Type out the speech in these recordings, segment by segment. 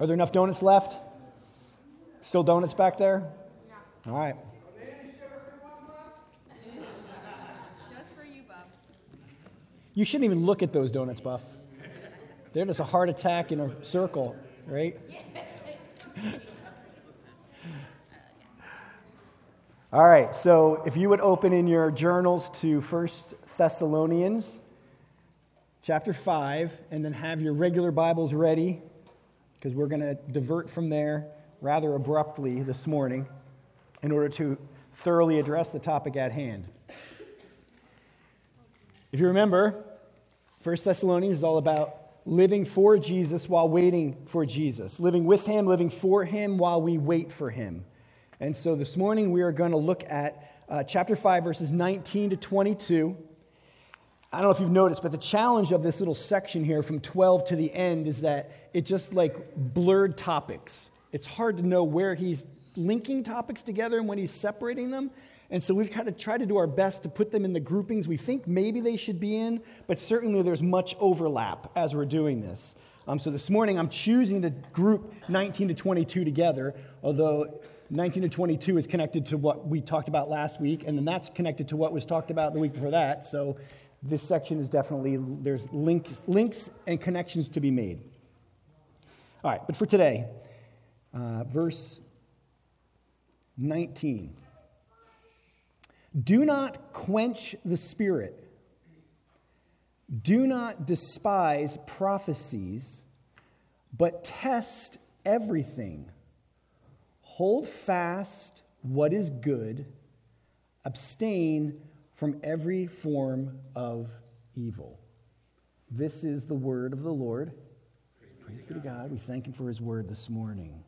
Are there enough donuts left? Still donuts back there? Yeah. All right. Just for you, Bob. You shouldn't even look at those donuts, Buff. They're just a heart attack in a circle, right? All right, so if you would open in your journals to First Thessalonians chapter 5, and then have your regular Bibles ready, because we're going to divert from there rather abruptly this morning in order to thoroughly address the topic at hand. If you remember, First Thessalonians is all about living for Jesus while waiting for Jesus, living with Him, living for Him while we wait for Him. And so this morning we are going to look at uh, chapter 5, verses 19 to 22. I don't know if you've noticed, but the challenge of this little section here from 12 to the end is that it just like blurred topics. It's hard to know where he's linking topics together and when he's separating them. And so we've kind of tried to do our best to put them in the groupings we think maybe they should be in, but certainly there's much overlap as we're doing this. Um, so this morning I'm choosing to group 19 to 22 together, although 19 to 22 is connected to what we talked about last week, and then that's connected to what was talked about the week before that. So this section is definitely, there's links, links and connections to be made. All right, but for today, uh, verse 19. Do not quench the spirit. Do not despise prophecies, but test everything Hold fast what is good, abstain from every form of evil. This is the word of the Lord. Praise be to God. We thank Him for His word this morning.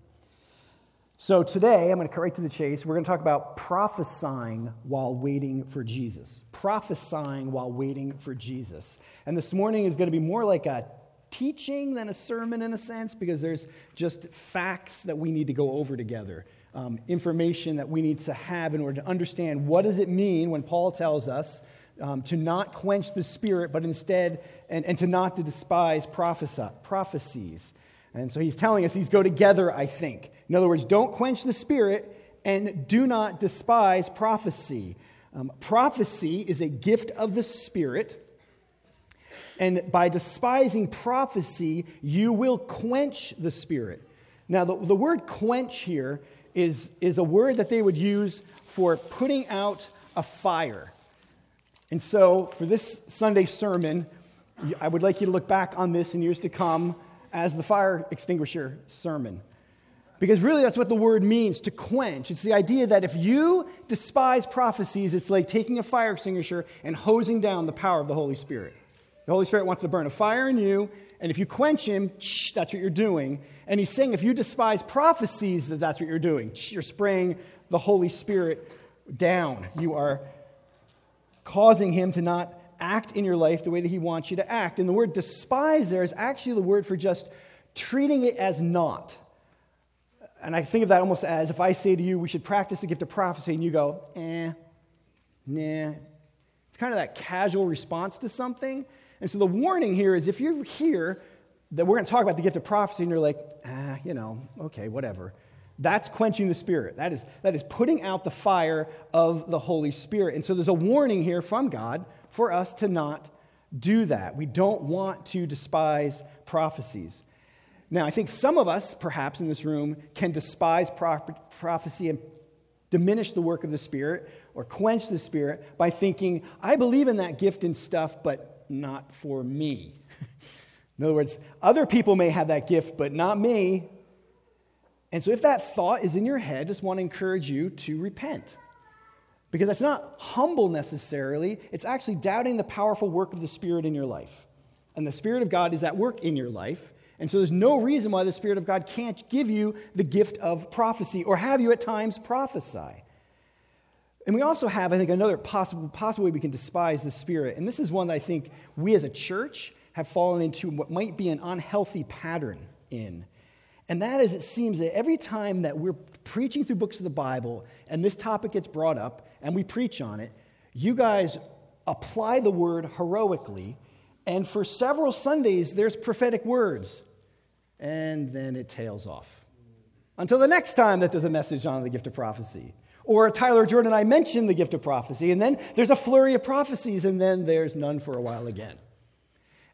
So, today, I'm going to cut right to the chase. We're going to talk about prophesying while waiting for Jesus. Prophesying while waiting for Jesus. And this morning is going to be more like a teaching than a sermon in a sense because there's just facts that we need to go over together um, information that we need to have in order to understand what does it mean when paul tells us um, to not quench the spirit but instead and, and to not to despise prophecies. And so he's telling us these go together i think. In other words don't quench the spirit and do not despise prophecy. Um, prophecy is a gift of the spirit and by despising prophecy, you will quench the Spirit. Now, the, the word quench here is, is a word that they would use for putting out a fire. And so, for this Sunday sermon, I would like you to look back on this in years to come as the fire extinguisher sermon. Because really, that's what the word means to quench. It's the idea that if you despise prophecies, it's like taking a fire extinguisher and hosing down the power of the Holy Spirit. The Holy Spirit wants to burn a fire in you, and if you quench him, that's what you're doing. And he's saying if you despise prophecies, that that's what you're doing. You're spraying the Holy Spirit down. You are causing him to not act in your life the way that he wants you to act. And the word despise there is actually the word for just treating it as not. And I think of that almost as if I say to you, we should practice the gift of prophecy, and you go, eh, nah. It's kind of that casual response to something. And so the warning here is if you're here, that we're going to talk about the gift of prophecy, and you're like, ah, you know, okay, whatever. That's quenching the Spirit. That is, that is putting out the fire of the Holy Spirit. And so there's a warning here from God for us to not do that. We don't want to despise prophecies. Now, I think some of us, perhaps in this room, can despise prophecy and diminish the work of the Spirit or quench the Spirit by thinking, I believe in that gift and stuff, but not for me. In other words, other people may have that gift, but not me. And so, if that thought is in your head, I just want to encourage you to repent. Because that's not humble necessarily, it's actually doubting the powerful work of the Spirit in your life. And the Spirit of God is at work in your life. And so, there's no reason why the Spirit of God can't give you the gift of prophecy or have you at times prophesy. And we also have, I think, another possible, possible way we can despise the Spirit. And this is one that I think we as a church have fallen into what might be an unhealthy pattern in. And that is, it seems that every time that we're preaching through books of the Bible and this topic gets brought up and we preach on it, you guys apply the word heroically. And for several Sundays, there's prophetic words. and then it tails off. Until the next time that there's a message on the gift of prophecy. Or Tyler Jordan I mentioned the gift of prophecy, and then there's a flurry of prophecies, and then there's none for a while again.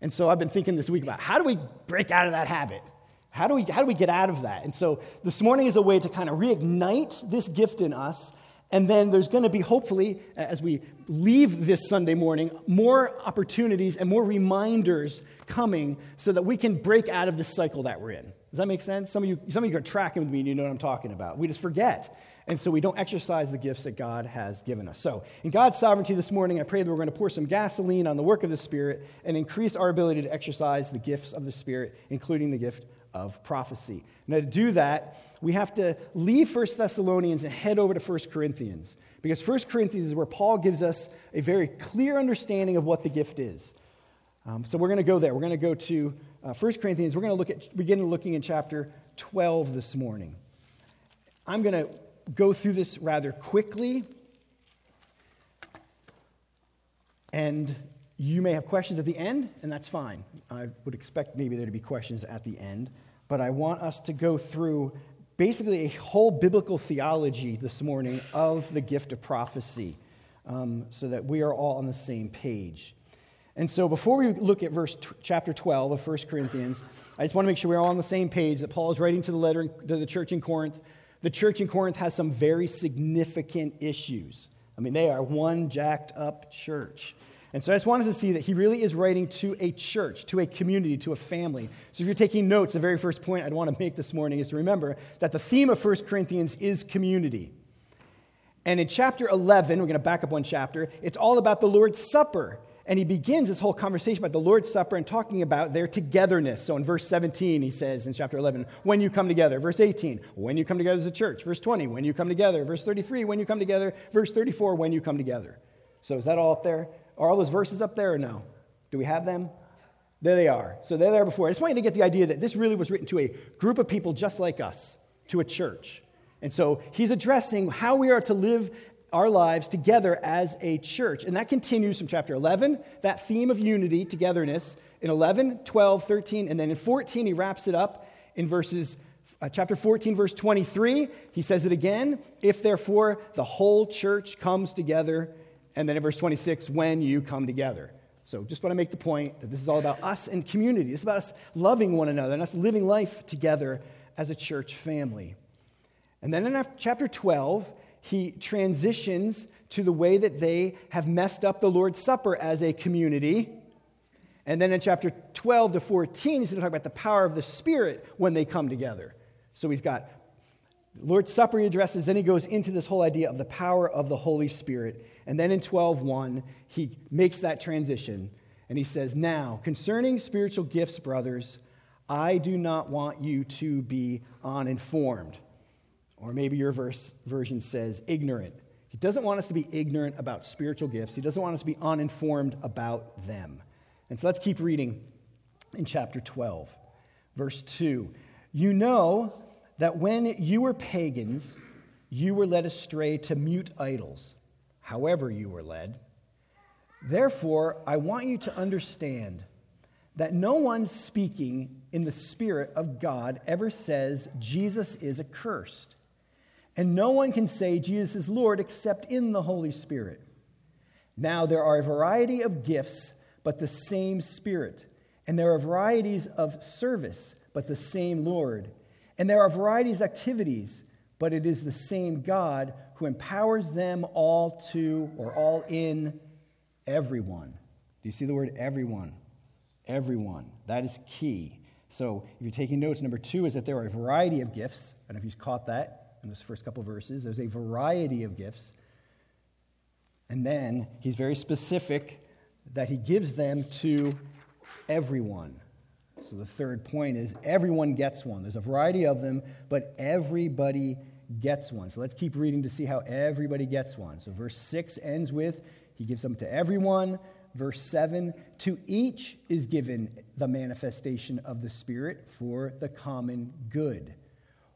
And so I've been thinking this week about how do we break out of that habit? How do we, how do we get out of that? And so this morning is a way to kind of reignite this gift in us. And then there's going to be, hopefully, as we leave this Sunday morning, more opportunities and more reminders coming so that we can break out of the cycle that we're in. Does that make sense? Some of you, some of you are tracking with me and you know what I'm talking about. We just forget. And so we don't exercise the gifts that God has given us. So, in God's sovereignty this morning, I pray that we're going to pour some gasoline on the work of the Spirit and increase our ability to exercise the gifts of the Spirit, including the gift of prophecy. Now, to do that, we have to leave 1 Thessalonians and head over to 1 Corinthians. Because 1 Corinthians is where Paul gives us a very clear understanding of what the gift is. Um, so we're going to go there. We're going to go to uh, 1 Corinthians. We're going to look at, begin looking in chapter 12 this morning. I'm going to go through this rather quickly. And you may have questions at the end, and that's fine. I would expect maybe there to be questions at the end. But I want us to go through basically a whole biblical theology this morning of the gift of prophecy um, so that we are all on the same page. And so before we look at verse t- chapter 12 of 1 Corinthians, I just want to make sure we're all on the same page that Paul is writing to the letter to the church in Corinth the church in Corinth has some very significant issues. I mean, they are one jacked up church. And so I just wanted to see that he really is writing to a church, to a community, to a family. So if you're taking notes, the very first point I'd want to make this morning is to remember that the theme of 1 Corinthians is community. And in chapter 11, we're going to back up one chapter, it's all about the Lord's Supper. And he begins this whole conversation about the Lord's Supper and talking about their togetherness. So in verse 17, he says in chapter 11, when you come together. Verse 18, when you come together as a church. Verse 20, when you come together. Verse 33, when you come together. Verse 34, when you come together. So is that all up there? Are all those verses up there or no? Do we have them? There they are. So they're there before. I just want you to get the idea that this really was written to a group of people just like us, to a church. And so he's addressing how we are to live our lives together as a church. And that continues from chapter 11, that theme of unity, togetherness, in 11, 12, 13, and then in 14, he wraps it up in verses, uh, chapter 14, verse 23. He says it again if therefore the whole church comes together. And then in verse 26, when you come together. So just want to make the point that this is all about us and community. It's about us loving one another and us living life together as a church family. And then in chapter 12, he transitions to the way that they have messed up the Lord's Supper as a community. And then in chapter 12 to 14, he's going to talk about the power of the Spirit when they come together. So he's got Lord's Supper he addresses, then he goes into this whole idea of the power of the Holy Spirit. And then in 12:1, he makes that transition and he says, "Now, concerning spiritual gifts, brothers, I do not want you to be uninformed." Or maybe your verse, version says ignorant. He doesn't want us to be ignorant about spiritual gifts, he doesn't want us to be uninformed about them. And so let's keep reading in chapter 12, verse 2. You know that when you were pagans, you were led astray to mute idols, however, you were led. Therefore, I want you to understand that no one speaking in the Spirit of God ever says Jesus is accursed. And no one can say Jesus is Lord except in the Holy Spirit. Now, there are a variety of gifts, but the same Spirit. And there are varieties of service, but the same Lord. And there are varieties of activities, but it is the same God who empowers them all to, or all in, everyone. Do you see the word everyone? Everyone. That is key. So if you're taking notes, number two is that there are a variety of gifts. I know if you've caught that in those first couple verses. There's a variety of gifts. And then he's very specific that he gives them to everyone. So the third point is everyone gets one. There's a variety of them, but everybody gets one. So let's keep reading to see how everybody gets one. So verse 6 ends with he gives them to everyone. Verse 7 to each is given the manifestation of the Spirit for the common good.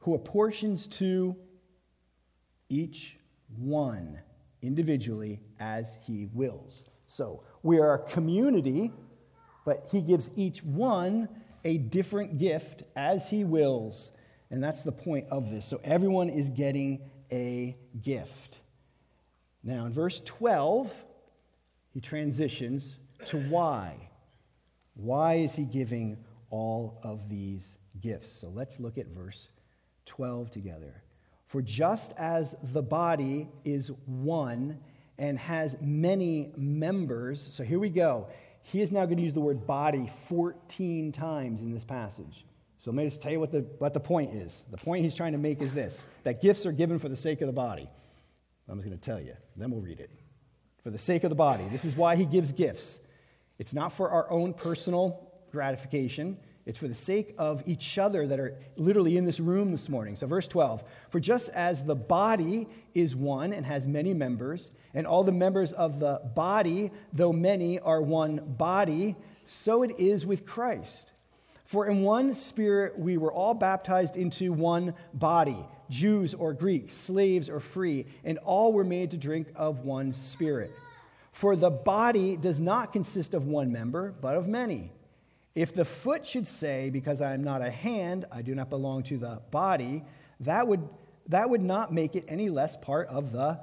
who apportions to each one individually as he wills. So we are a community, but he gives each one a different gift as he wills. And that's the point of this. So everyone is getting a gift. Now, in verse 12, he transitions to why. Why is he giving all of these gifts? So let's look at verse 12 together. For just as the body is one and has many members, so here we go. He is now going to use the word body 14 times in this passage. So let me just tell you what the, what the point is. The point he's trying to make is this that gifts are given for the sake of the body. I'm just going to tell you, then we'll read it. For the sake of the body. This is why he gives gifts. It's not for our own personal gratification, it's for the sake of each other that are literally in this room this morning. So, verse 12 For just as the body is one and has many members, and all the members of the body, though many, are one body, so it is with Christ. For in one spirit we were all baptized into one body Jews or Greeks, slaves or free, and all were made to drink of one spirit. For the body does not consist of one member, but of many. If the foot should say, Because I am not a hand, I do not belong to the body, that would, that would not make it any less part of the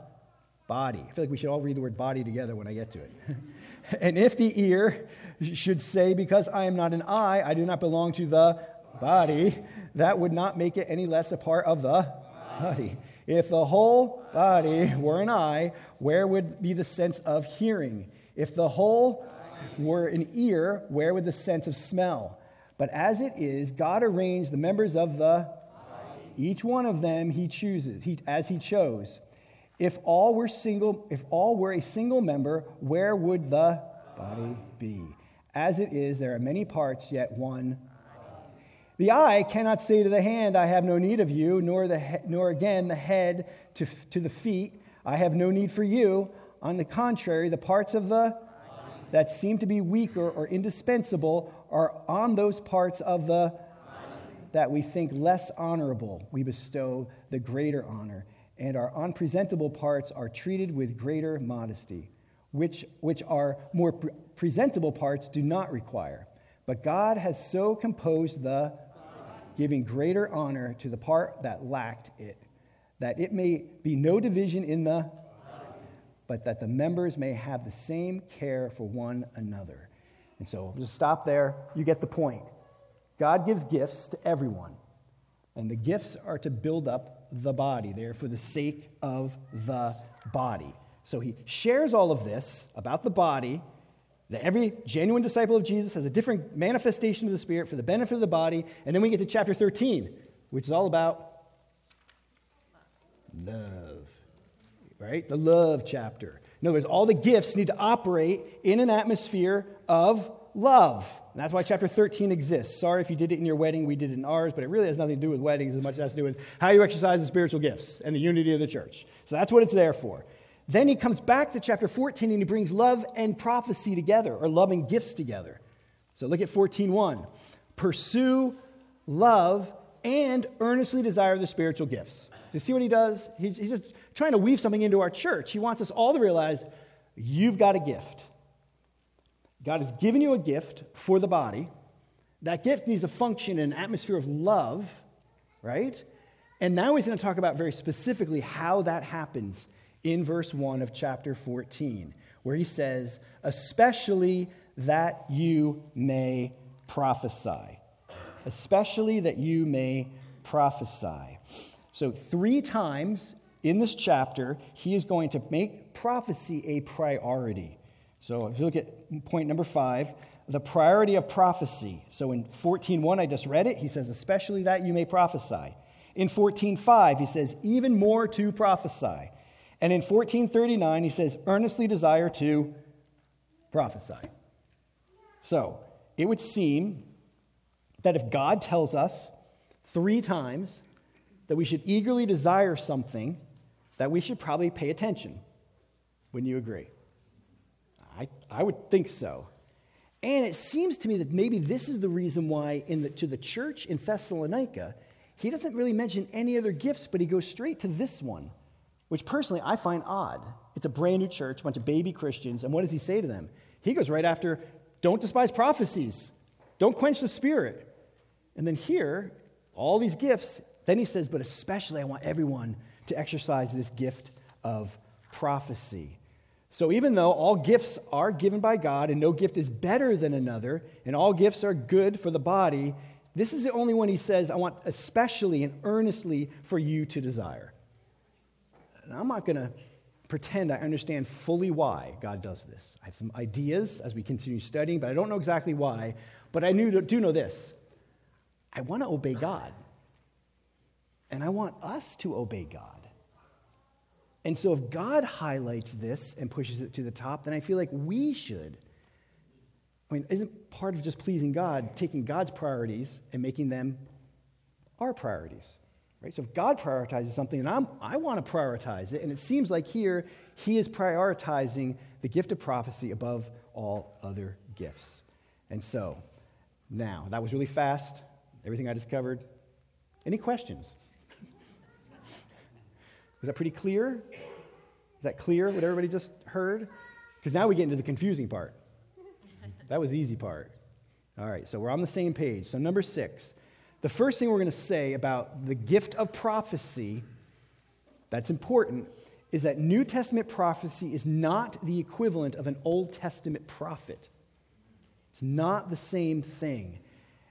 body. I feel like we should all read the word body together when I get to it. and if the ear should say, Because I am not an eye, I do not belong to the body, that would not make it any less a part of the body. If the whole body were an eye, where would be the sense of hearing? If the whole were an ear, where would the sense of smell? But as it is, God arranged the members of the each one of them he chooses, he, as he chose. If all were single, if all were a single member, where would the body be? As it is, there are many parts, yet one. The eye cannot say to the hand, I have no need of you, nor, the, nor again the head to, to the feet, I have no need for you. On the contrary, the parts of the that seem to be weaker or indispensable are on those parts of the that we think less honorable, we bestow the greater honor, and our unpresentable parts are treated with greater modesty, which, which our more pre- presentable parts do not require. But God has so composed the giving greater honor to the part that lacked it, that it may be no division in the but that the members may have the same care for one another. And so just stop there. You get the point. God gives gifts to everyone, and the gifts are to build up the body. They're for the sake of the body. So he shares all of this about the body, that every genuine disciple of Jesus has a different manifestation of the Spirit for the benefit of the body. And then we get to chapter 13, which is all about love right? The love chapter. In other words, all the gifts need to operate in an atmosphere of love. And that's why chapter 13 exists. Sorry if you did it in your wedding, we did it in ours, but it really has nothing to do with weddings as much as it has to do with how you exercise the spiritual gifts and the unity of the church. So that's what it's there for. Then he comes back to chapter 14 and he brings love and prophecy together, or love and gifts together. So look at 14.1. Pursue love and earnestly desire the spiritual gifts. Do you see what he does? He's, he's just trying to weave something into our church. He wants us all to realize you've got a gift. God has given you a gift for the body. That gift needs to function in an atmosphere of love, right? And now he's going to talk about very specifically how that happens in verse 1 of chapter 14, where he says, especially that you may prophesy. Especially that you may prophesy. So, three times in this chapter, he is going to make prophecy a priority. So if you look at point number five, the priority of prophecy. So in 14.1, I just read it. He says, especially that you may prophesy. In 14.5, he says, even more to prophesy. And in 14.39, he says, earnestly desire to prophesy. So it would seem that if God tells us three times that we should eagerly desire something, that we should probably pay attention. Wouldn't you agree? I, I would think so. And it seems to me that maybe this is the reason why, in the, to the church in Thessalonica, he doesn't really mention any other gifts, but he goes straight to this one, which personally I find odd. It's a brand new church, a bunch of baby Christians, and what does he say to them? He goes right after, don't despise prophecies, don't quench the spirit. And then here, all these gifts, then he says, but especially I want everyone to exercise this gift of prophecy. So even though all gifts are given by God and no gift is better than another, and all gifts are good for the body, this is the only one he says, I want especially and earnestly for you to desire. And I'm not going to pretend I understand fully why God does this. I have some ideas as we continue studying, but I don't know exactly why. But I knew, do know this I want to obey God. And I want us to obey God. And so if God highlights this and pushes it to the top, then I feel like we should. I mean, isn't part of just pleasing God taking God's priorities and making them our priorities? Right? So if God prioritizes something, and I'm, I want to prioritize it, and it seems like here he is prioritizing the gift of prophecy above all other gifts. And so, now, that was really fast, everything I just covered. Any questions? Was that pretty clear? Is that clear what everybody just heard? Because now we get into the confusing part. That was the easy part. All right, so we're on the same page. So, number six, the first thing we're going to say about the gift of prophecy that's important is that New Testament prophecy is not the equivalent of an Old Testament prophet. It's not the same thing.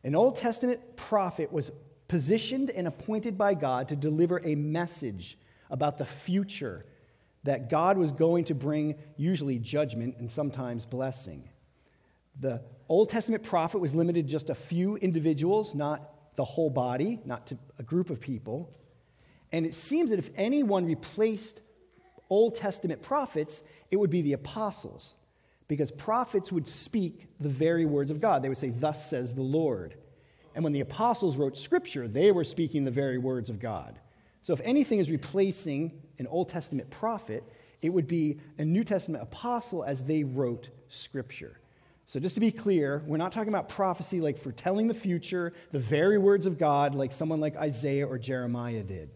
An Old Testament prophet was positioned and appointed by God to deliver a message about the future that God was going to bring, usually judgment and sometimes blessing. The Old Testament prophet was limited to just a few individuals, not the whole body, not to a group of people. And it seems that if anyone replaced Old Testament prophets, it would be the apostles, because prophets would speak the very words of God. They would say, Thus says the Lord. And when the apostles wrote scripture, they were speaking the very words of God. So if anything is replacing an Old Testament prophet, it would be a New Testament apostle as they wrote scripture. So, just to be clear, we're not talking about prophecy like foretelling the future, the very words of God, like someone like Isaiah or Jeremiah did.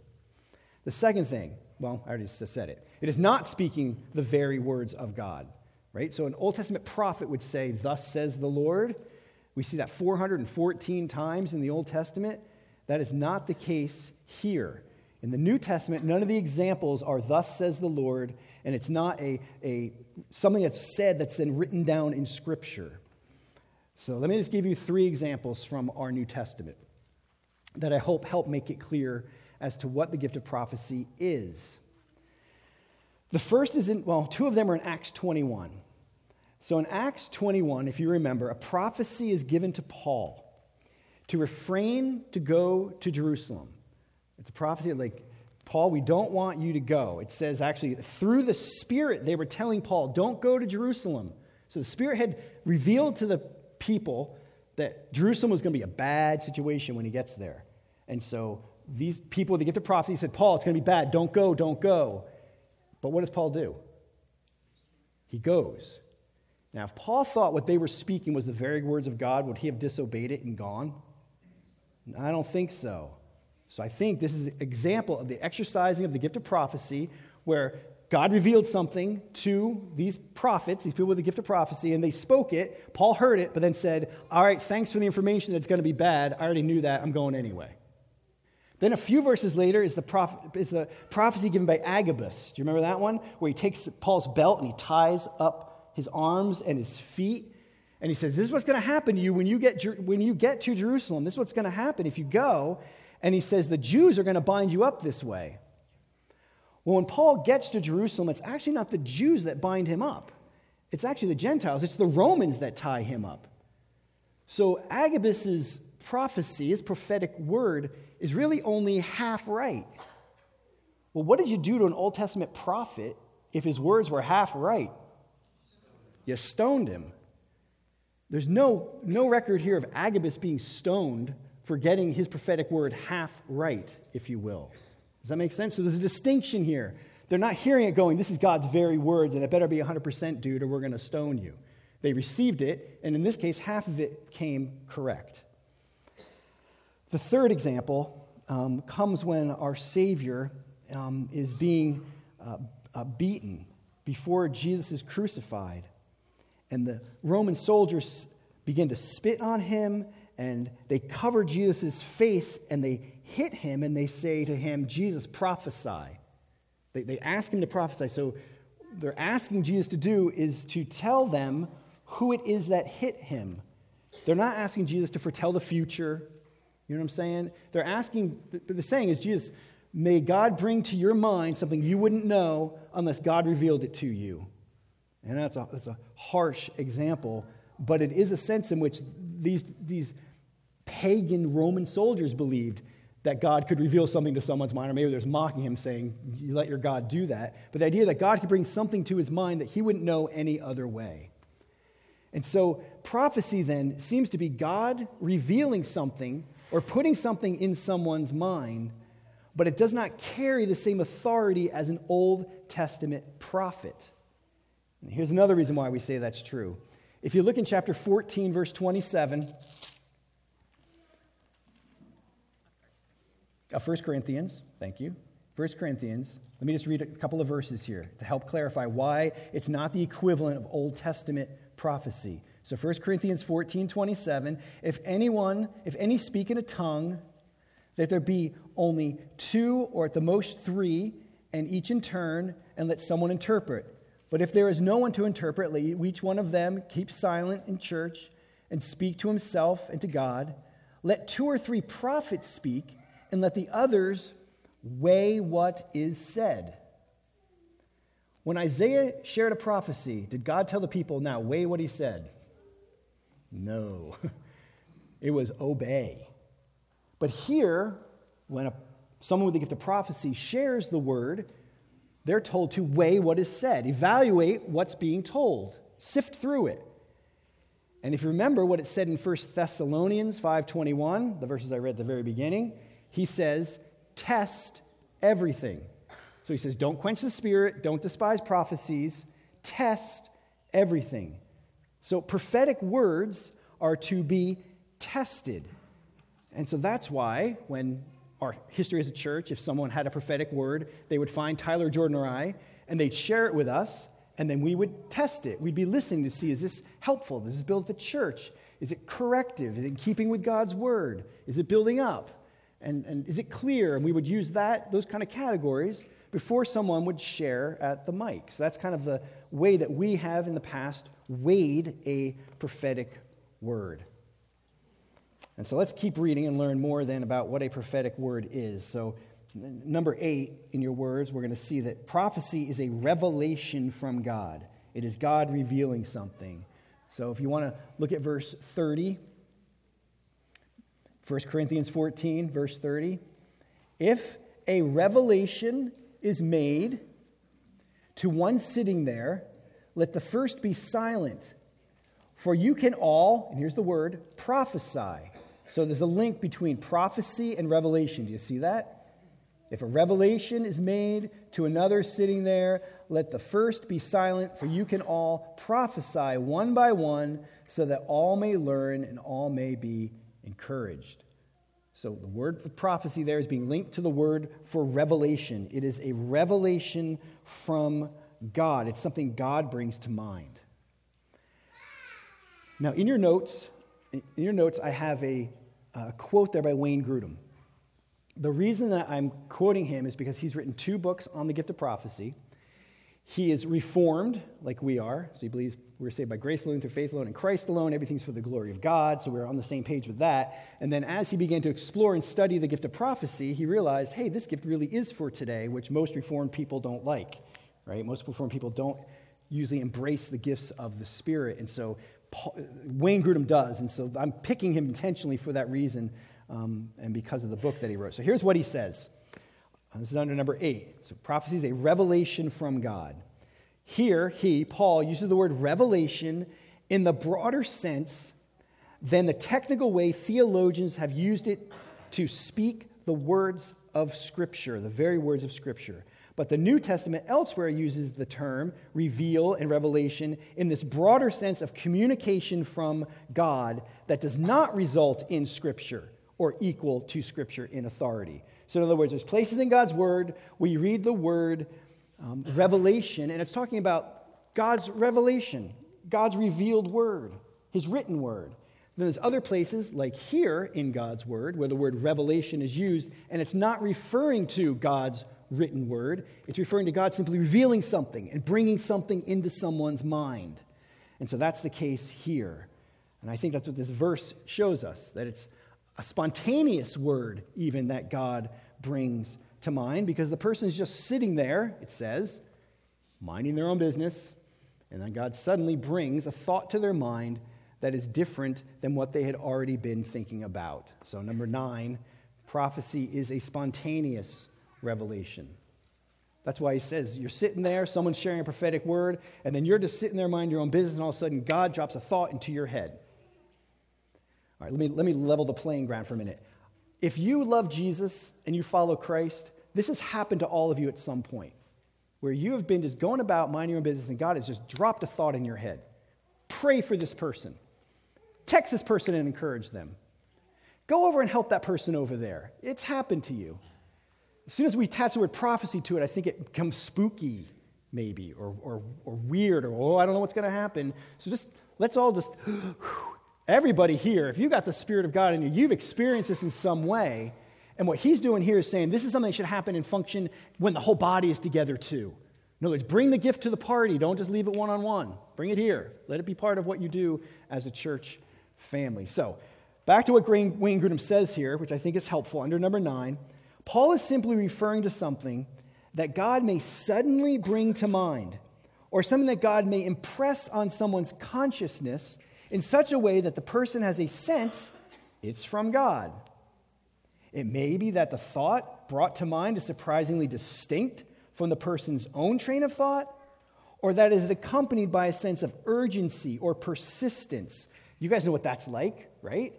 The second thing, well, I already said it, it is not speaking the very words of God, right? So, an Old Testament prophet would say, Thus says the Lord. We see that 414 times in the Old Testament. That is not the case here. In the New Testament, none of the examples are thus says the Lord, and it's not a, a something that's said that's then written down in Scripture. So let me just give you three examples from our New Testament that I hope help make it clear as to what the gift of prophecy is. The first is in, well, two of them are in Acts 21. So in Acts 21, if you remember, a prophecy is given to Paul to refrain to go to Jerusalem. It's a prophecy like, Paul, we don't want you to go. It says actually, through the Spirit, they were telling Paul, don't go to Jerusalem. So the Spirit had revealed to the people that Jerusalem was going to be a bad situation when he gets there. And so these people with the gift of prophecy said, Paul, it's going to be bad. Don't go, don't go. But what does Paul do? He goes. Now, if Paul thought what they were speaking was the very words of God, would he have disobeyed it and gone? I don't think so. So I think this is an example of the exercising of the gift of prophecy where God revealed something to these prophets, these people with the gift of prophecy, and they spoke it. Paul heard it, but then said, All right, thanks for the information that's going to be bad. I already knew that. I'm going anyway. Then a few verses later is the, is the prophecy given by Agabus. Do you remember that one? Where he takes Paul's belt and he ties up his arms and his feet. And he says, This is what's going to happen to you when you get, when you get to Jerusalem. This is what's going to happen if you go. And he says, The Jews are going to bind you up this way. Well, when Paul gets to Jerusalem, it's actually not the Jews that bind him up, it's actually the Gentiles, it's the Romans that tie him up. So Agabus's prophecy, his prophetic word, is really only half right. Well, what did you do to an Old Testament prophet if his words were half right? You stoned him. There's no, no record here of Agabus being stoned for getting his prophetic word half right, if you will. Does that make sense? So there's a distinction here. They're not hearing it going, This is God's very words, and it better be 100% dude, or we're going to stone you. They received it, and in this case, half of it came correct. The third example um, comes when our Savior um, is being uh, uh, beaten before Jesus is crucified. And the Roman soldiers begin to spit on him and they cover Jesus' face and they hit him and they say to him, Jesus, prophesy. They, they ask him to prophesy. So they're asking Jesus to do is to tell them who it is that hit him. They're not asking Jesus to foretell the future. You know what I'm saying? They're asking, they're saying is, Jesus, may God bring to your mind something you wouldn't know unless God revealed it to you. And that's a, that's a harsh example, but it is a sense in which these, these pagan Roman soldiers believed that God could reveal something to someone's mind, or maybe there's mocking him saying, You let your God do that. But the idea that God could bring something to his mind that he wouldn't know any other way. And so prophecy then seems to be God revealing something or putting something in someone's mind, but it does not carry the same authority as an Old Testament prophet. And here's another reason why we say that's true. If you look in chapter 14, verse 27, Uh, of 1 Corinthians, thank you. 1 Corinthians, let me just read a couple of verses here to help clarify why it's not the equivalent of Old Testament prophecy. So 1 Corinthians 14, 27, if anyone, if any speak in a tongue, that there be only two or at the most three, and each in turn, and let someone interpret. But if there is no one to interpret, let each one of them keep silent in church and speak to himself and to God. Let two or three prophets speak and let the others weigh what is said. When Isaiah shared a prophecy, did God tell the people, now weigh what he said? No. it was obey. But here, when a, someone with the gift of prophecy shares the word, they're told to weigh what is said, evaluate what's being told, sift through it. And if you remember what it said in 1 Thessalonians 5:21, the verses I read at the very beginning, he says, test everything. So he says, don't quench the spirit, don't despise prophecies, test everything. So prophetic words are to be tested. And so that's why when our history as a church, if someone had a prophetic word, they would find Tyler, Jordan, or I, and they'd share it with us, and then we would test it. We'd be listening to see is this helpful? Does this build the church? Is it corrective? Is it keeping with God's word? Is it building up? And, and is it clear? And we would use that, those kind of categories before someone would share at the mic. So that's kind of the way that we have in the past weighed a prophetic word. And so let's keep reading and learn more then about what a prophetic word is. So, number eight in your words, we're going to see that prophecy is a revelation from God, it is God revealing something. So, if you want to look at verse 30, 1 Corinthians 14, verse 30. If a revelation is made to one sitting there, let the first be silent. For you can all, and here's the word, prophesy. So there's a link between prophecy and revelation. Do you see that? If a revelation is made to another sitting there, let the first be silent, for you can all prophesy one by one, so that all may learn and all may be encouraged. So the word for prophecy there is being linked to the word for revelation. It is a revelation from God, it's something God brings to mind. Now, in your notes, in your notes, I have a, a quote there by Wayne Grudem. The reason that I'm quoting him is because he's written two books on the gift of prophecy. He is reformed, like we are. So he believes we're saved by grace alone, through faith alone, in Christ alone. Everything's for the glory of God. So we're on the same page with that. And then as he began to explore and study the gift of prophecy, he realized, hey, this gift really is for today, which most reformed people don't like, right? Most reformed people don't usually embrace the gifts of the Spirit. And so Paul, Wayne Grudem does. And so I'm picking him intentionally for that reason um, and because of the book that he wrote. So here's what he says this is under number eight. So, prophecy is a revelation from God. Here, he, Paul, uses the word revelation in the broader sense than the technical way theologians have used it to speak the words of Scripture, the very words of Scripture. But the New Testament elsewhere uses the term reveal and revelation in this broader sense of communication from God that does not result in Scripture or equal to Scripture in authority. So, in other words, there's places in God's Word where you read the word um, revelation, and it's talking about God's revelation, God's revealed Word, His written Word. Then there's other places, like here in God's Word, where the word revelation is used, and it's not referring to God's written word. It's referring to God simply revealing something and bringing something into someone's mind. And so that's the case here. And I think that's what this verse shows us that it's a spontaneous word, even that God brings to mind, because the person is just sitting there, it says, minding their own business, and then God suddenly brings a thought to their mind that is different than what they had already been thinking about. So, number nine, prophecy is a spontaneous revelation. That's why he says you're sitting there, someone's sharing a prophetic word, and then you're just sitting there minding your own business, and all of a sudden God drops a thought into your head. All right, let me, let me level the playing ground for a minute. If you love Jesus and you follow Christ, this has happened to all of you at some point where you have been just going about minding your own business and God has just dropped a thought in your head. Pray for this person. Text this person and encourage them. Go over and help that person over there. It's happened to you. As soon as we attach the word prophecy to it, I think it becomes spooky, maybe, or, or, or weird, or, oh, I don't know what's going to happen. So just let's all just, everybody here, if you've got the Spirit of God in you, you've experienced this in some way. And what he's doing here is saying this is something that should happen and function when the whole body is together too. In other words, bring the gift to the party. Don't just leave it one on one. Bring it here. Let it be part of what you do as a church family. So, back to what Wayne Grudem says here, which I think is helpful under number nine. Paul is simply referring to something that God may suddenly bring to mind, or something that God may impress on someone's consciousness in such a way that the person has a sense it's from God. It may be that the thought brought to mind is surprisingly distinct from the person's own train of thought, or that is accompanied by a sense of urgency or persistence. You guys know what that's like, right?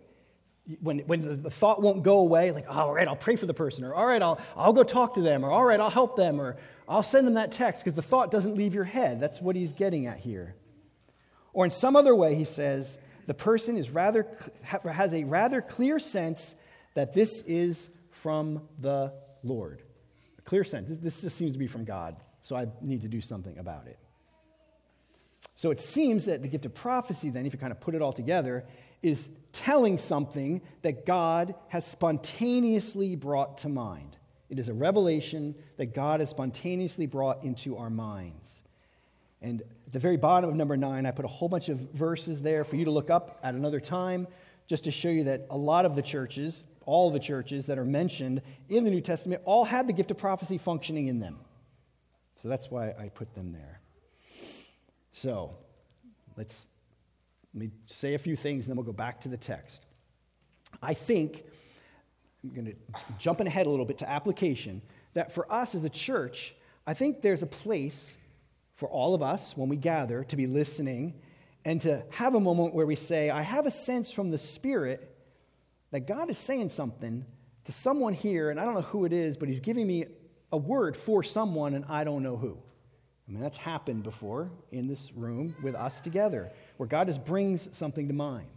when, when the thought won't go away, like, oh, all right, I'll pray for the person, or all right, I'll, I'll go talk to them, or all right, I'll help them, or I'll send them that text, because the thought doesn't leave your head. That's what he's getting at here. Or in some other way, he says, the person is rather, has a rather clear sense that this is from the Lord. A clear sense. This, just seems to be from God, so I need to do something about it. So it seems that the gift of prophecy, then, if you kind of put it all together, is telling something that God has spontaneously brought to mind. It is a revelation that God has spontaneously brought into our minds. And at the very bottom of number nine, I put a whole bunch of verses there for you to look up at another time, just to show you that a lot of the churches, all the churches that are mentioned in the New Testament, all had the gift of prophecy functioning in them. So that's why I put them there. So let's let me say a few things and then we'll go back to the text. I think, I'm going to jump ahead a little bit to application, that for us as a church, I think there's a place for all of us when we gather to be listening and to have a moment where we say, I have a sense from the Spirit that God is saying something to someone here, and I don't know who it is, but He's giving me a word for someone, and I don't know who. I mean, that's happened before in this room with us together where God just brings something to mind.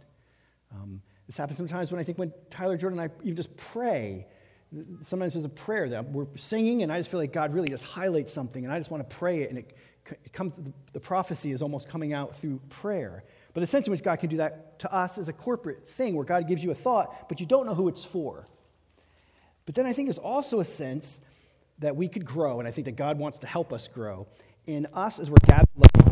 Um, this happens sometimes when I think when Tyler Jordan and I even just pray. Sometimes there's a prayer that we're singing, and I just feel like God really just highlights something, and I just want to pray it, and it, it comes. The prophecy is almost coming out through prayer. But the sense in which God can do that to us is a corporate thing where God gives you a thought, but you don't know who it's for. But then I think there's also a sense that we could grow, and I think that God wants to help us grow in us as we're gathered.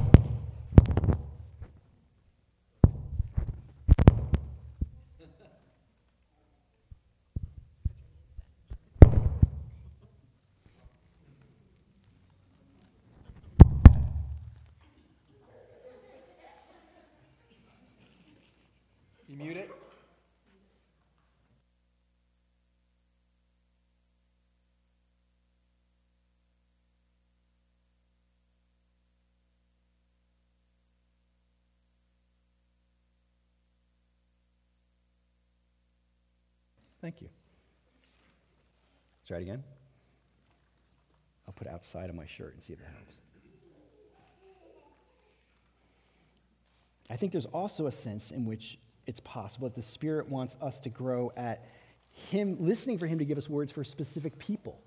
Thank you. Let's try it again. I'll put it outside of my shirt and see if that helps. I think there's also a sense in which it's possible that the Spirit wants us to grow at Him, listening for Him to give us words for specific people.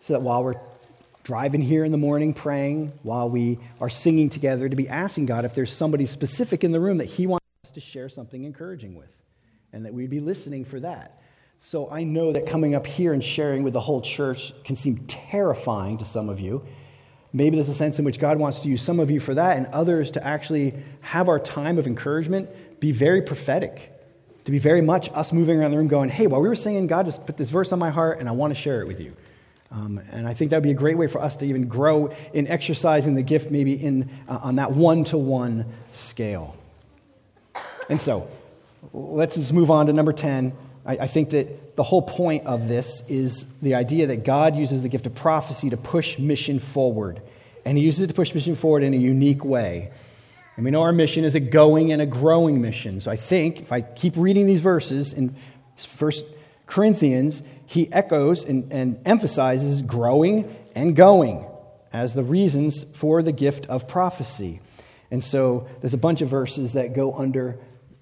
So that while we're driving here in the morning, praying, while we are singing together, to be asking God if there's somebody specific in the room that He wants us to share something encouraging with, and that we'd be listening for that. So I know that coming up here and sharing with the whole church can seem terrifying to some of you. Maybe there's a sense in which God wants to use some of you for that and others to actually have our time of encouragement be very prophetic, to be very much us moving around the room going, hey, while we were singing, God just put this verse on my heart and I want to share it with you. Um, and I think that would be a great way for us to even grow in exercising the gift, maybe in, uh, on that one to one scale. And so, let's just move on to number 10. I, I think that the whole point of this is the idea that God uses the gift of prophecy to push mission forward. And He uses it to push mission forward in a unique way. And we know our mission is a going and a growing mission. So I think if I keep reading these verses in First Corinthians, he echoes and, and emphasizes growing and going as the reasons for the gift of prophecy. And so there's a bunch of verses that go under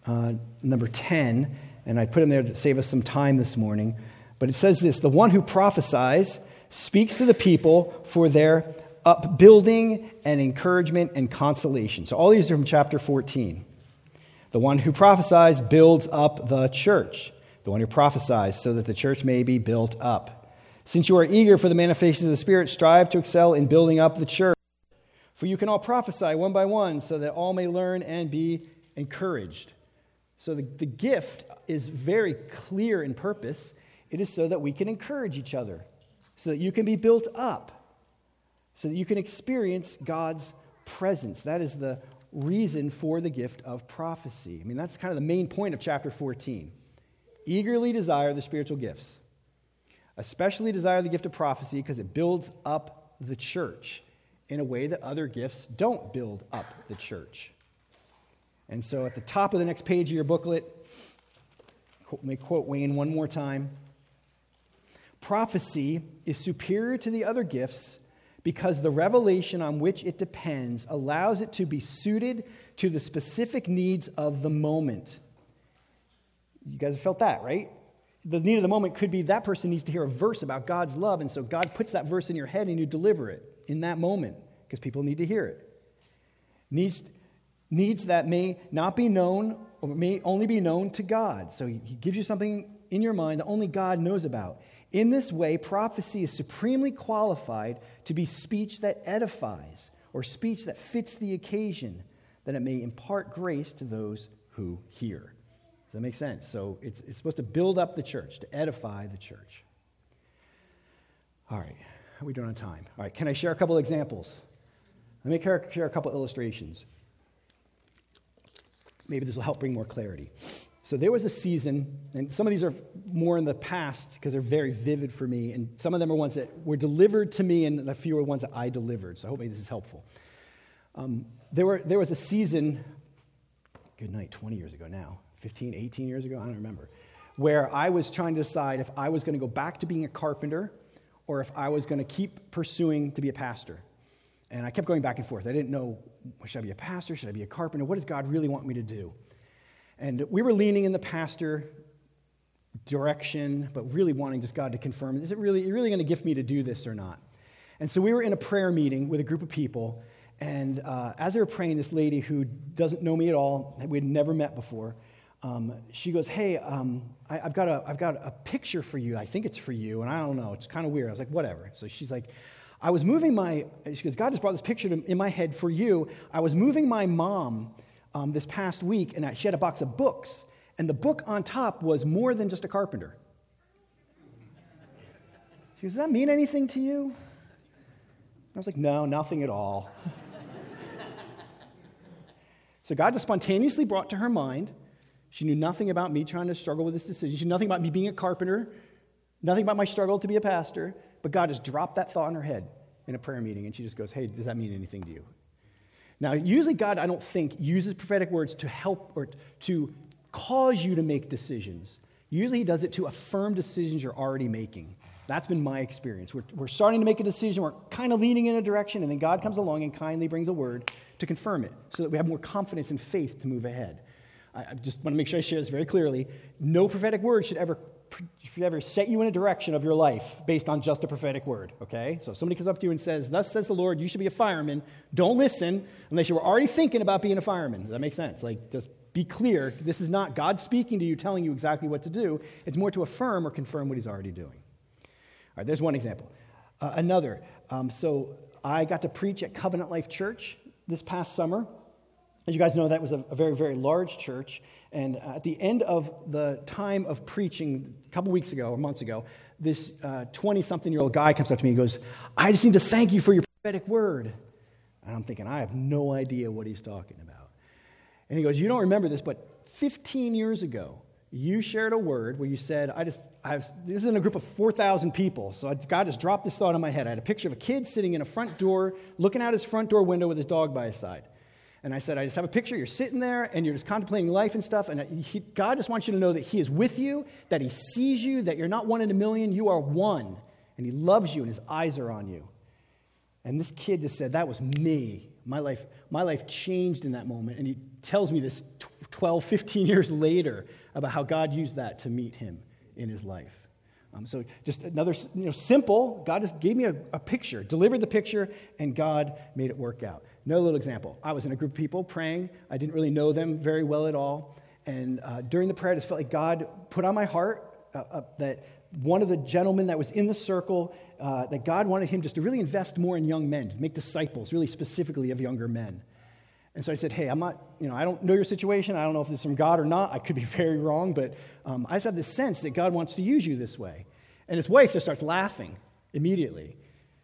uh, number 10, and I put them there to save us some time this morning. But it says this The one who prophesies speaks to the people for their upbuilding and encouragement and consolation. So all these are from chapter 14. The one who prophesies builds up the church the one who prophesies, so that the church may be built up. Since you are eager for the manifestations of the Spirit, strive to excel in building up the church. For you can all prophesy one by one, so that all may learn and be encouraged. So the, the gift is very clear in purpose. It is so that we can encourage each other, so that you can be built up, so that you can experience God's presence. That is the reason for the gift of prophecy. I mean, that's kind of the main point of chapter 14 eagerly desire the spiritual gifts, especially desire the gift of prophecy because it builds up the church in a way that other gifts don't build up the church. And so at the top of the next page of your booklet, let me quote Wayne one more time. Prophecy is superior to the other gifts because the revelation on which it depends allows it to be suited to the specific needs of the moment. You guys have felt that, right? The need of the moment could be that person needs to hear a verse about God's love, and so God puts that verse in your head and you deliver it in that moment because people need to hear it. Needs, needs that may not be known or may only be known to God. So he, gives you something in your mind that only God knows about. In this way, prophecy is supremely qualified to be speech that edifies or speech that fits the occasion, that it may impart grace to those who hear Does that make sense? So it's, it's supposed to build up the church, to edify the church. All right, how are we doing on time? All right, can I share a couple examples? Let me share a couple illustrations. Maybe this will help bring more clarity. So there was a season, and some of these are more in the past because they're very vivid for me, and some of them are ones that were delivered to me, and a few are ones that I delivered. So I hope this is helpful. Um, there, were, there was a season, good night, 20 years ago now, 15, 18 years ago, I don't remember, where I was trying to decide if I was going to go back to being a carpenter or if I was going to keep pursuing to be a pastor. And I kept going back and forth. I didn't know should I be a pastor? Should I be a carpenter? What does God really want me to do? And we were leaning in the pastor direction, but really wanting just God to confirm is it really, really going to gift me to do this or not? And so we were in a prayer meeting with a group of people. And uh, as they were praying, this lady who doesn't know me at all, that we had never met before, um, she goes, Hey, um, I, have got a, I've got a picture for you. I think it's for you. And I don't know. It's kind of weird. I was like, Whatever. So she's like, I was moving my, she goes, God just brought this picture in my head for you. I was moving my mom um, this past week, and she had a box of books. And the book on top was more than just a carpenter. She goes, Does that mean anything to you? I was like, No, nothing at all. so God just spontaneously brought to her mind she knew nothing about me trying to struggle with this decision. She knew nothing about me being a carpenter, nothing about my struggle to be a pastor. But God just dropped that thought in her head in a prayer meeting, and she just goes, Hey, does that mean anything to you? Now, usually God, I don't think, uses prophetic words to help or to cause you to make decisions. Usually, He does it to affirm decisions you're already making. That's been my experience. We're, we're starting to make a decision, we're kind of leaning in a direction, and then God comes along and kindly brings a word to confirm it so that we have more confidence and faith to move ahead. I, I just want to make sure I share this very clearly. No prophetic word should ever should ever set you in a direction of your life based on just a prophetic word, okay? So if somebody comes up to you and says, Thus says the Lord, you should be a fireman, don't listen unless you were already thinking about being a fireman. Does that make sense? Like, just be clear. This is not God speaking to you, telling you exactly what to do. It's more to affirm or confirm what He's already doing. All right, there's one example. Uh, another, um, so I got to preach at Covenant Life Church this past summer. As you guys know, that was a, a very, very large church. And at the end of the time of preaching, a couple weeks ago or months ago, this 20 uh, something year old guy comes up to me and goes, I just need to thank you for your prophetic word. And I'm thinking, I have no idea what he's talking about. And he goes, You don't remember this, but 15 years ago, you shared a word where you said, I just, I have, this is in a group of 4,000 people. So God just dropped this thought in my head. I had a picture of a kid sitting in a front door, looking out his front door window with his dog by his side. And I said, I just have a picture. You're sitting there and you're just contemplating life and stuff. And he, God just wants you to know that He is with you, that He sees you, that you're not one in a million, you are one. And He loves you and His eyes are on you. And this kid just said, That was me. My life, my life changed in that moment. And he tells me this 12, 15 years later about how God used that to meet him in his life. Um, so just another, you know, simple. God just gave me a, a picture, delivered the picture, and God made it work out. Another little example. I was in a group of people praying. I didn't really know them very well at all. And uh, during the prayer, I just felt like God put on my heart uh, uh, that one of the gentlemen that was in the circle, uh, that God wanted him just to really invest more in young men, to make disciples, really specifically of younger men. And so I said, Hey, I'm not, you know, I don't know your situation. I don't know if this is from God or not. I could be very wrong, but um, I just have this sense that God wants to use you this way. And his wife just starts laughing immediately.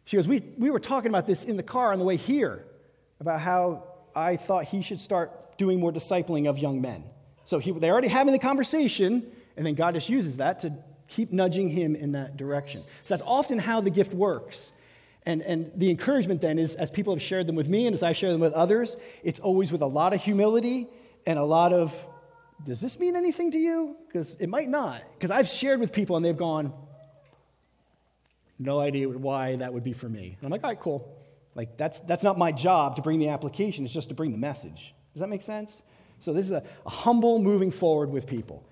She goes, we, we were talking about this in the car on the way here about how I thought he should start doing more discipling of young men. So he, they're already having the conversation, and then God just uses that to keep nudging him in that direction. So that's often how the gift works. And, and the encouragement then is, as people have shared them with me and as I share them with others, it's always with a lot of humility and a lot of, does this mean anything to you? Because it might not. Because I've shared with people and they've gone, no idea why that would be for me. And I'm like, all right, cool. Like, that's, that's not my job to bring the application, it's just to bring the message. Does that make sense? So, this is a, a humble moving forward with people.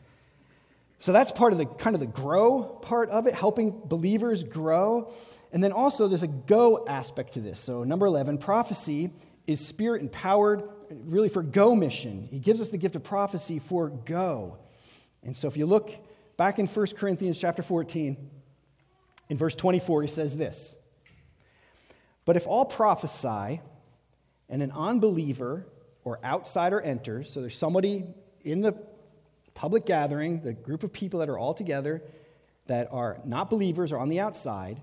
So, that's part of the kind of the grow part of it, helping believers grow. And then also, there's a go aspect to this. So, number 11, prophecy is spirit empowered, really for go mission. He gives us the gift of prophecy for go. And so, if you look back in 1 Corinthians chapter 14, in verse 24, he says this but if all prophesy and an unbeliever or outsider enters, so there's somebody in the public gathering, the group of people that are all together that are not believers or on the outside,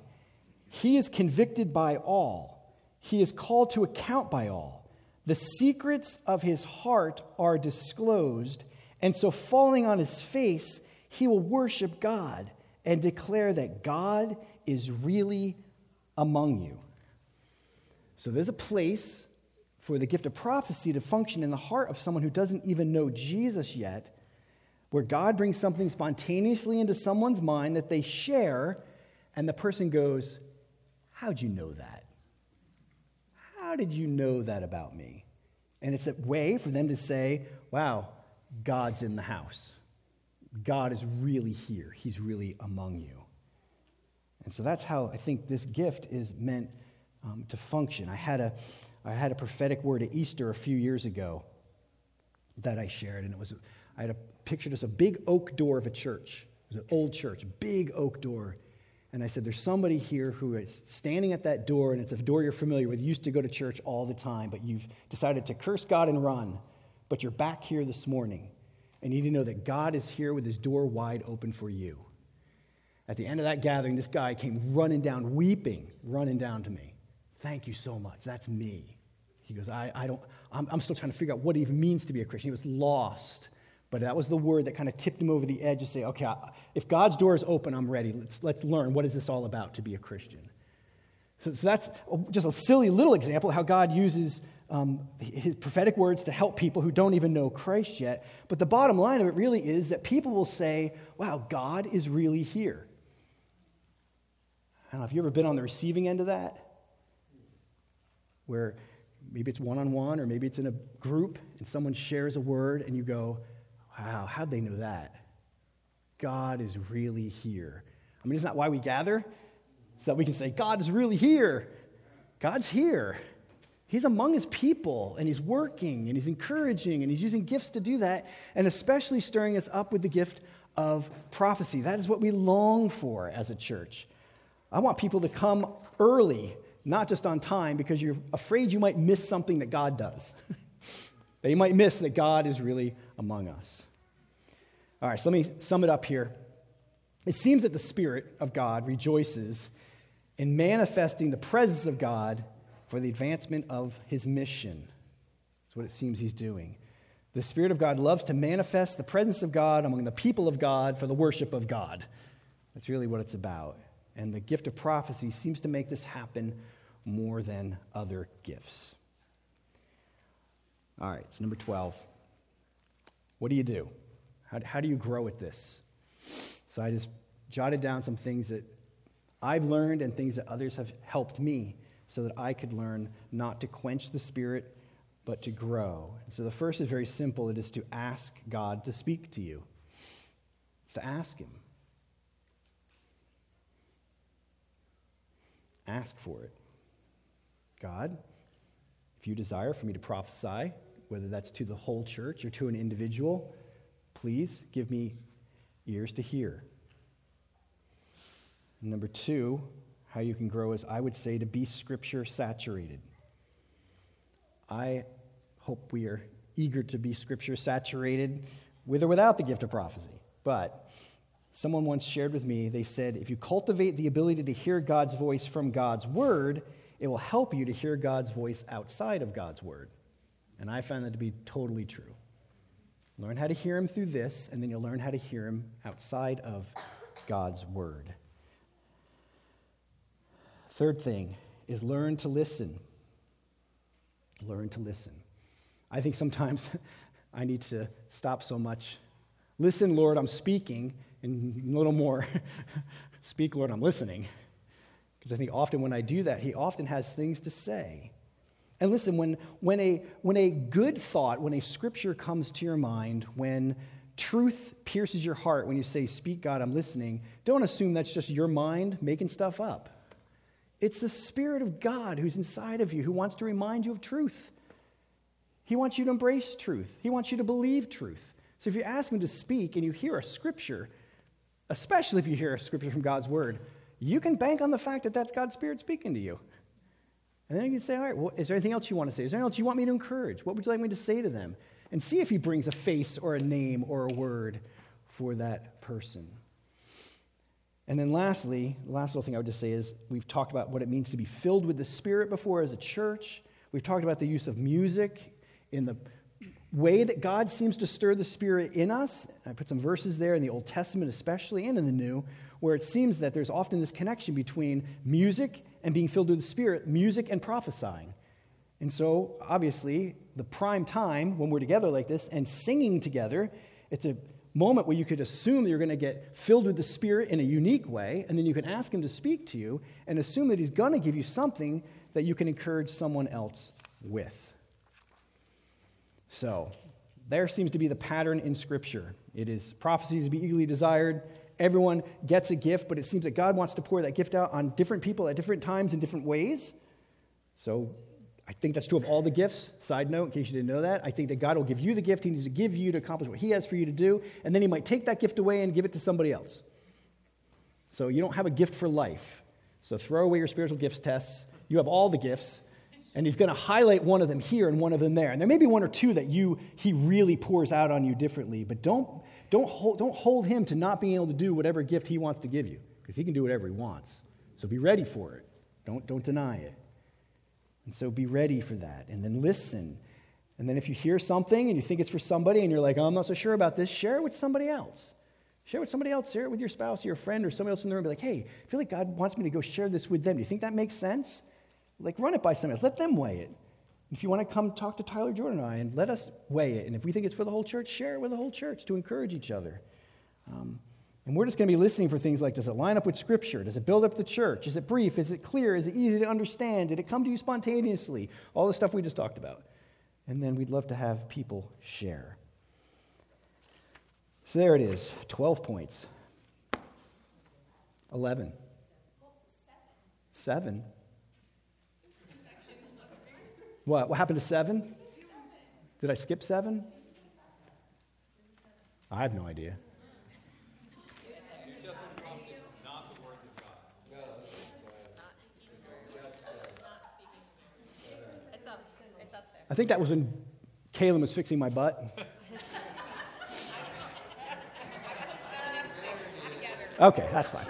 he is convicted by all. He is called to account by all. The secrets of his heart are disclosed, and so falling on his face, he will worship God and declare that God is really among you. So there's a place for the gift of prophecy to function in the heart of someone who doesn't even know Jesus yet, where God brings something spontaneously into someone's mind that they share, and the person goes, How'd you know that? How did you know that about me? And it's a way for them to say, Wow, God's in the house. God is really here. He's really among you. And so that's how I think this gift is meant um, to function. I had, a, I had a prophetic word at Easter a few years ago that I shared, and it was I had a picture just a big oak door of a church. It was an old church, big oak door. And I said, There's somebody here who is standing at that door, and it's a door you're familiar with. You used to go to church all the time, but you've decided to curse God and run. But you're back here this morning, and you need to know that God is here with his door wide open for you. At the end of that gathering, this guy came running down, weeping, running down to me. Thank you so much. That's me. He goes, I, I don't, I'm, I'm still trying to figure out what it even means to be a Christian. He was lost. But that was the word that kind of tipped him over the edge to say, okay, if God's door is open, I'm ready. Let's, let's learn what is this all about to be a Christian. So, so that's just a silly little example of how God uses um, his prophetic words to help people who don't even know Christ yet. But the bottom line of it really is that people will say, wow, God is really here. I don't know, have you ever been on the receiving end of that? Where maybe it's one on one or maybe it's in a group and someone shares a word and you go, wow, how'd they know that? God is really here. I mean, isn't that why we gather? So that we can say, God is really here. God's here. He's among his people and he's working and he's encouraging and he's using gifts to do that, and especially stirring us up with the gift of prophecy. That is what we long for as a church. I want people to come early, not just on time, because you're afraid you might miss something that God does. that you might miss that God is really among us. All right, so let me sum it up here. It seems that the Spirit of God rejoices in manifesting the presence of God for the advancement of his mission. That's what it seems he's doing. The Spirit of God loves to manifest the presence of God among the people of God for the worship of God. That's really what it's about. And the gift of prophecy seems to make this happen more than other gifts. All right, it's number 12. What do you do? How, how do you grow at this? So I just jotted down some things that I've learned and things that others have helped me so that I could learn not to quench the Spirit, but to grow. So the first is very simple it is to ask God to speak to you, it's to ask Him. Ask for it. God, if you desire for me to prophesy, whether that's to the whole church or to an individual, please give me ears to hear. number two, how you can grow is, I would say, to be scripture saturated. I hope we are eager to be scripture saturated with or without the gift of prophecy. But someone once shared with me, they said, if you cultivate the ability to hear God's voice from God's word, it will help you to hear God's voice outside of God's word. And I found that to be totally true. Learn how to hear him through this, and then you'll learn how to hear him outside of God's word. Third thing is learn to listen. Learn to listen. I think sometimes I need to stop so much. Listen, Lord, I'm speaking, and a little more. Speak, Lord, I'm listening. Because I think often when I do that, He often has things to say. And listen, when, when, a, when a good thought, when a scripture comes to your mind, when truth pierces your heart, when you say, Speak, God, I'm listening, don't assume that's just your mind making stuff up. It's the Spirit of God who's inside of you who wants to remind you of truth. He wants you to embrace truth, He wants you to believe truth. So if you ask Him to speak and you hear a scripture, especially if you hear a scripture from God's Word, you can bank on the fact that that's God's Spirit speaking to you. And then you can say, all right, well, is there anything else you want to say? Is there anything else you want me to encourage? What would you like me to say to them? And see if he brings a face or a name or a word for that person. And then lastly, the last little thing I would just say is we've talked about what it means to be filled with the Spirit before as a church. We've talked about the use of music in the way that God seems to stir the Spirit in us. I put some verses there in the Old Testament, especially, and in the New, where it seems that there's often this connection between music and being filled with the Spirit, music and prophesying. And so, obviously, the prime time when we're together like this and singing together, it's a moment where you could assume that you're going to get filled with the Spirit in a unique way, and then you can ask Him to speak to you and assume that He's going to give you something that you can encourage someone else with. So, there seems to be the pattern in Scripture. It is prophecies to be eagerly desired. Everyone gets a gift, but it seems that God wants to pour that gift out on different people at different times in different ways. So, I think that's true of all the gifts. Side note, in case you didn't know that, I think that God will give you the gift He needs to give you to accomplish what He has for you to do, and then He might take that gift away and give it to somebody else. So you don't have a gift for life. So throw away your spiritual gifts tests. You have all the gifts, and He's going to highlight one of them here and one of them there. And there may be one or two that you He really pours out on you differently, but don't don't hold, don't hold Him to not being able to do whatever gift He wants to give you, because He can do whatever He wants. So be ready for it. Don't don't deny it. And so be ready for that. And then listen. And then if you hear something and you think it's for somebody and you're like, oh, I'm not so sure about this, share it with somebody else. Share it with somebody else. Share it with your spouse or your friend or somebody else in the room. Be like, hey, I feel like God wants me to go share this with them. Do you think that makes sense? Like, run it by somebody else. Let them weigh it. If you want to come talk to Tyler Jordan and I and let us weigh it, and if we think it's for the whole church, share it with the whole church to encourage each other. Um, and we're just going to be listening for things like does it line up with Scripture? Does it build up the church? Is it brief? Is it clear? Is it easy to understand? Did it come to you spontaneously? All the stuff we just talked about. And then we'd love to have people share. So there it is 12 points. 11. Seven. What? What happened to seven? Did I skip seven? I have no idea. I think that was when Caleb was fixing my butt. Okay, that's fine.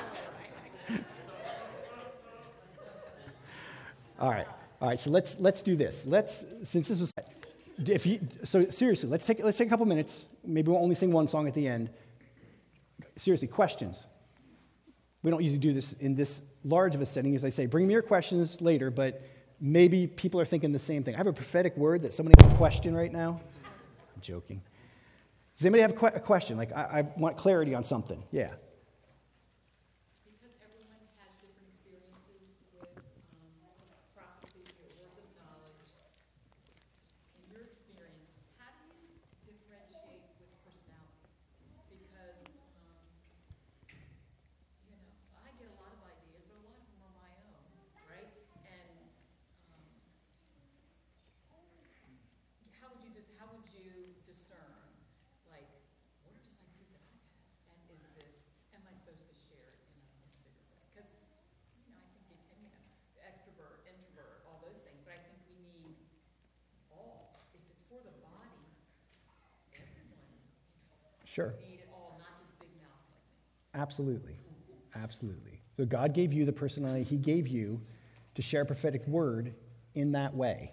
All right. All right, so let's let's do this. Let's since this was if you so seriously, let's take let's take a couple minutes. Maybe we'll only sing one song at the end. Seriously, questions. We don't usually do this in this large of a setting, as I say. Bring me your questions later, but maybe people are thinking the same thing. I have a prophetic word that somebody has a question right now. I'm joking. Does anybody have a, question? Like, I, I want clarity on something. Yeah. Because everyone has different experiences with um, prophecy or words of knowledge. In your experience, how do you differentiate with personality? Because, um, you know, I get a lot of ideas, but a lot of them are my own, right? And um, how would you dis- how would you discern, like, what are just ideas that I have, and is this am I supposed to share it in a much bigger way? Because you know, I think it can, you know, extrovert, introvert, all those things, but I think we need all. If it's for the body, everyone Sure. it all, not just big mouth like. Absolutely. Absolutely. So God gave you the personality He gave you to share a prophetic word in that way.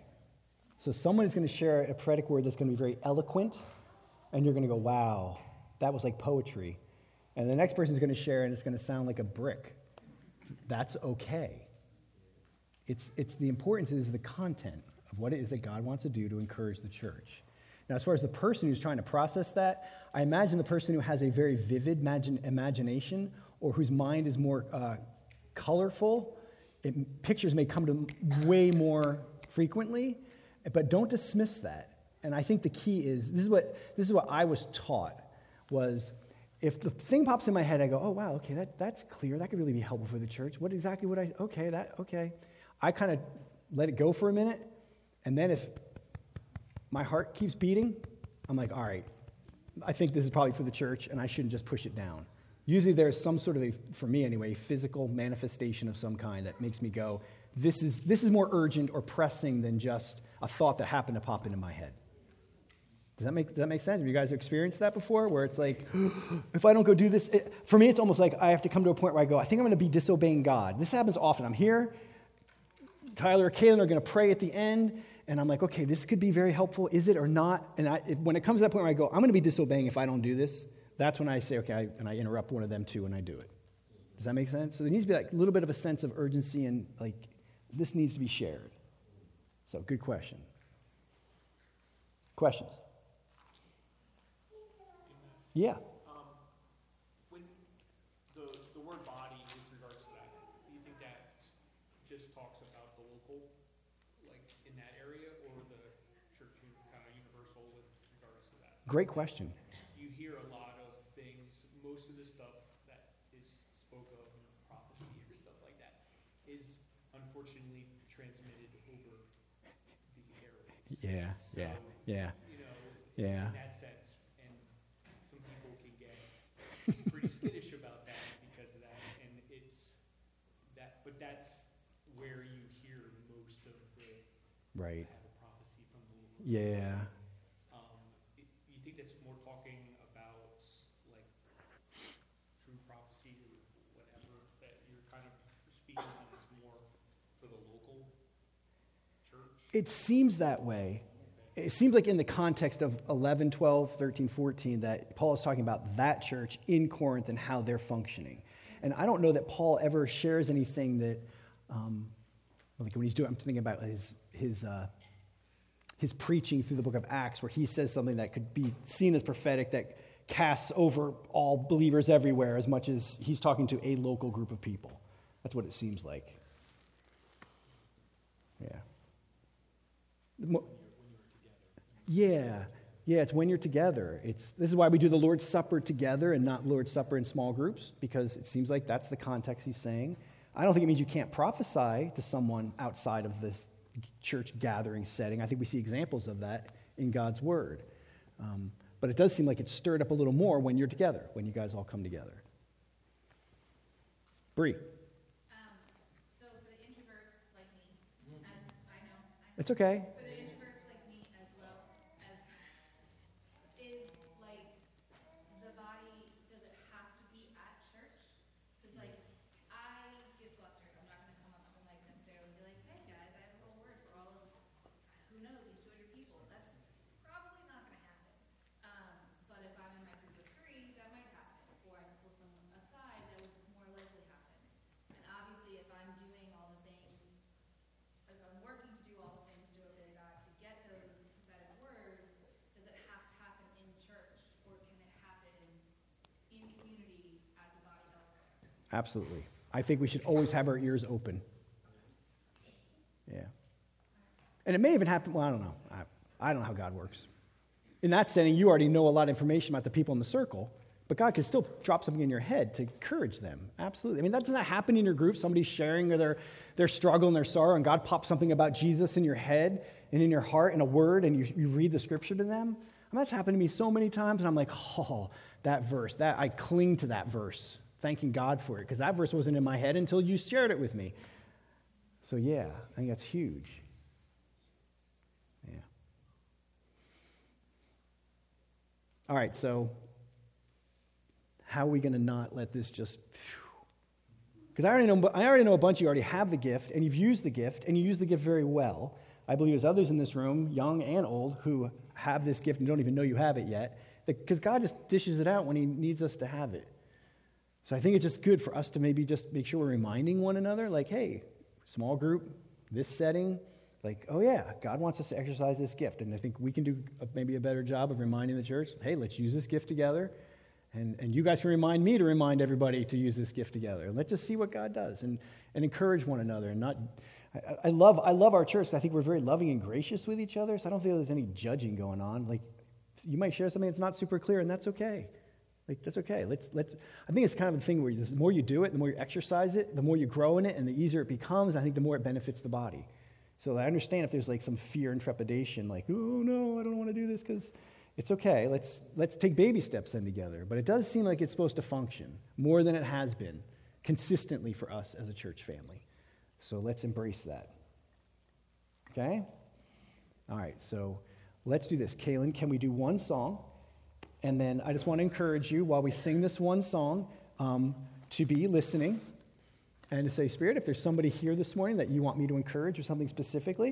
So someone is going to share a prophetic word that's going to be very eloquent, and you're going to go, wow, that was like poetry. And the next person is going to share, and it's going to sound like a brick. That's okay. It's, it's the importance is the content of what it is that God wants to do to encourage the church. Now, as far as the person who's trying to process that, I imagine the person who has a very vivid imagine, imagination or whose mind is more uh, colorful, it, pictures may come to way more frequently, but don't dismiss that. And I think the key is this is what, this is what I was taught was if the thing pops in my head, I go, oh, wow, okay, that, that's clear. That could really be helpful for the church. What exactly would I, okay, that, okay. I kind of let it go for a minute. And then if my heart keeps beating, I'm like, all right, I think this is probably for the church, and I shouldn't just push it down. Usually there's some sort of a, for me anyway, physical manifestation of some kind that makes me go, this is, this is more urgent or pressing than just a thought that happened to pop into my head. Does that make, does that make sense? Have you guys experienced that before? Where it's like, if I don't go do this, it, for me, it's almost like I have to come to a point where I go, I think I'm going to be disobeying God. This happens often. I'm here, Tyler or Kaylin are going to pray at the end, and I'm like, okay, this could be very helpful. Is it or not? And I, if, when it comes to that point where I go, I'm going to be disobeying if I don't do this, that's when I say, okay, I, and I interrupt one of them too, and I do it. Does that make sense? So there needs to be like a little bit of a sense of urgency and like this needs to be shared. So good question. Questions? Yeah. Um, when the, the word body with regards to that, do you think that just talks about the local, like in that area, or the church in kind of universal with regards to that? Great question. You hear a lot of things, most of the stuff that is spoke of in prophecy or stuff like that is unfortunately transmitted over the airwaves. Yeah, yeah, yeah, You know, yeah. in that sense, and some people can get pretty skittish about that because of that, and it's that, but that's where you hear most of the Right. prophecy from the Lord. Yeah. Um, y- you think that's more talking about like true prophecy or whatever that you're kind of speaking on is more for the local church? It seems that way. It seems like in the context of 11, 12, 13, 14, that Paul is talking about that church in Corinth and how they're functioning. And I don't know that Paul ever shares anything that, um, like when he's doing, I'm thinking about his, his uh, his preaching through the book of Acts, where he says something that could be seen as prophetic that casts over all believers everywhere as much as he's talking to a local group of people. That's what it seems like. Yeah. Yeah. Yeah, it's when you're together. It's, this is why we do the Lord's Supper together and not Lord's Supper in small groups, because it seems like that's the context he's saying. I don't think it means you can't prophesy to someone outside of this church gathering setting. I think we see examples of that in God's Word. Um, but it does seem like it's stirred up a little more when you're together, when you guys all come together. Bree. Um, so for the introverts like me, as I know, I It's okay. For the introverts like me as well as is like the body does it have to be at church? Because like I get flustered. I'm not gonna come up to the mic necessarily and be like, hey guys, I have a little word for all of who knows these 200 people. That's probably not gonna happen. Um, but if I'm in my group of three, that might happen. Or I can pull someone aside, that would more likely happen. And obviously, if I'm doing all the things if I'm working to do all the things to obey God, to get those prophetic words, does it have to happen in church, or can it happen in community as a body elsewhere? Absolutely. I think we should always have our ears open. Yeah. And it may even happen, well, I don't know. I, I don't know how God works. In that setting, you already know a lot of information about the people in the circle, but God can still drop something in your head to encourage them. Absolutely. I mean, that doesn't that happen in your group? Somebody's sharing their, their struggle and their sorrow, and God pops something about Jesus in your head and in your heart in a word, and you, you read the scripture to them. And that's happened to me so many times, and I'm like, oh, that verse. That I cling to that verse, thanking God for it, because that verse wasn't in my head until you shared it with me. So yeah, I think that's huge. Yeah. All right, so how are we going to not let this just because I already know I already know a bunch of you already have the gift and you've used the gift and you use the gift very well. I believe there's others in this room, young and old, who have this gift and don't even know you have it yet. Because God just dishes it out when He needs us to have it. So I think it's just good for us to maybe just make sure we're reminding one another, like, hey, small group, this setting, like, oh yeah, God wants us to exercise this gift. And I think we can do maybe a better job of reminding the church, hey, let's use this gift together. And, and you guys can remind me to remind everybody to use this gift together. And let's just see what God does and, and encourage one another. And not, I, I, love, I love our church. I think we're very loving and gracious with each other. So I don't feel there's any judging going on. Like, you might share something that's not super clear, and that's okay. Like, that's okay. Let's, let's, I think it's kind of a thing where the more you do it, the more you exercise it, the more you grow in it, and the easier it becomes. I think the more it benefits the body. So I understand if there's like some fear and trepidation, like, oh no, I don't want to do this because it's okay. Let's, let's take baby steps then together. But it does seem like it's supposed to function more than it has been consistently for us as a church family. So let's embrace that. Okay? All right, so let's do this. Kaylin, can we do one song? And then I just want to encourage you while we sing this one song um, to be listening and to say, Spirit, if there's somebody here this morning that you want me to encourage or something specifically,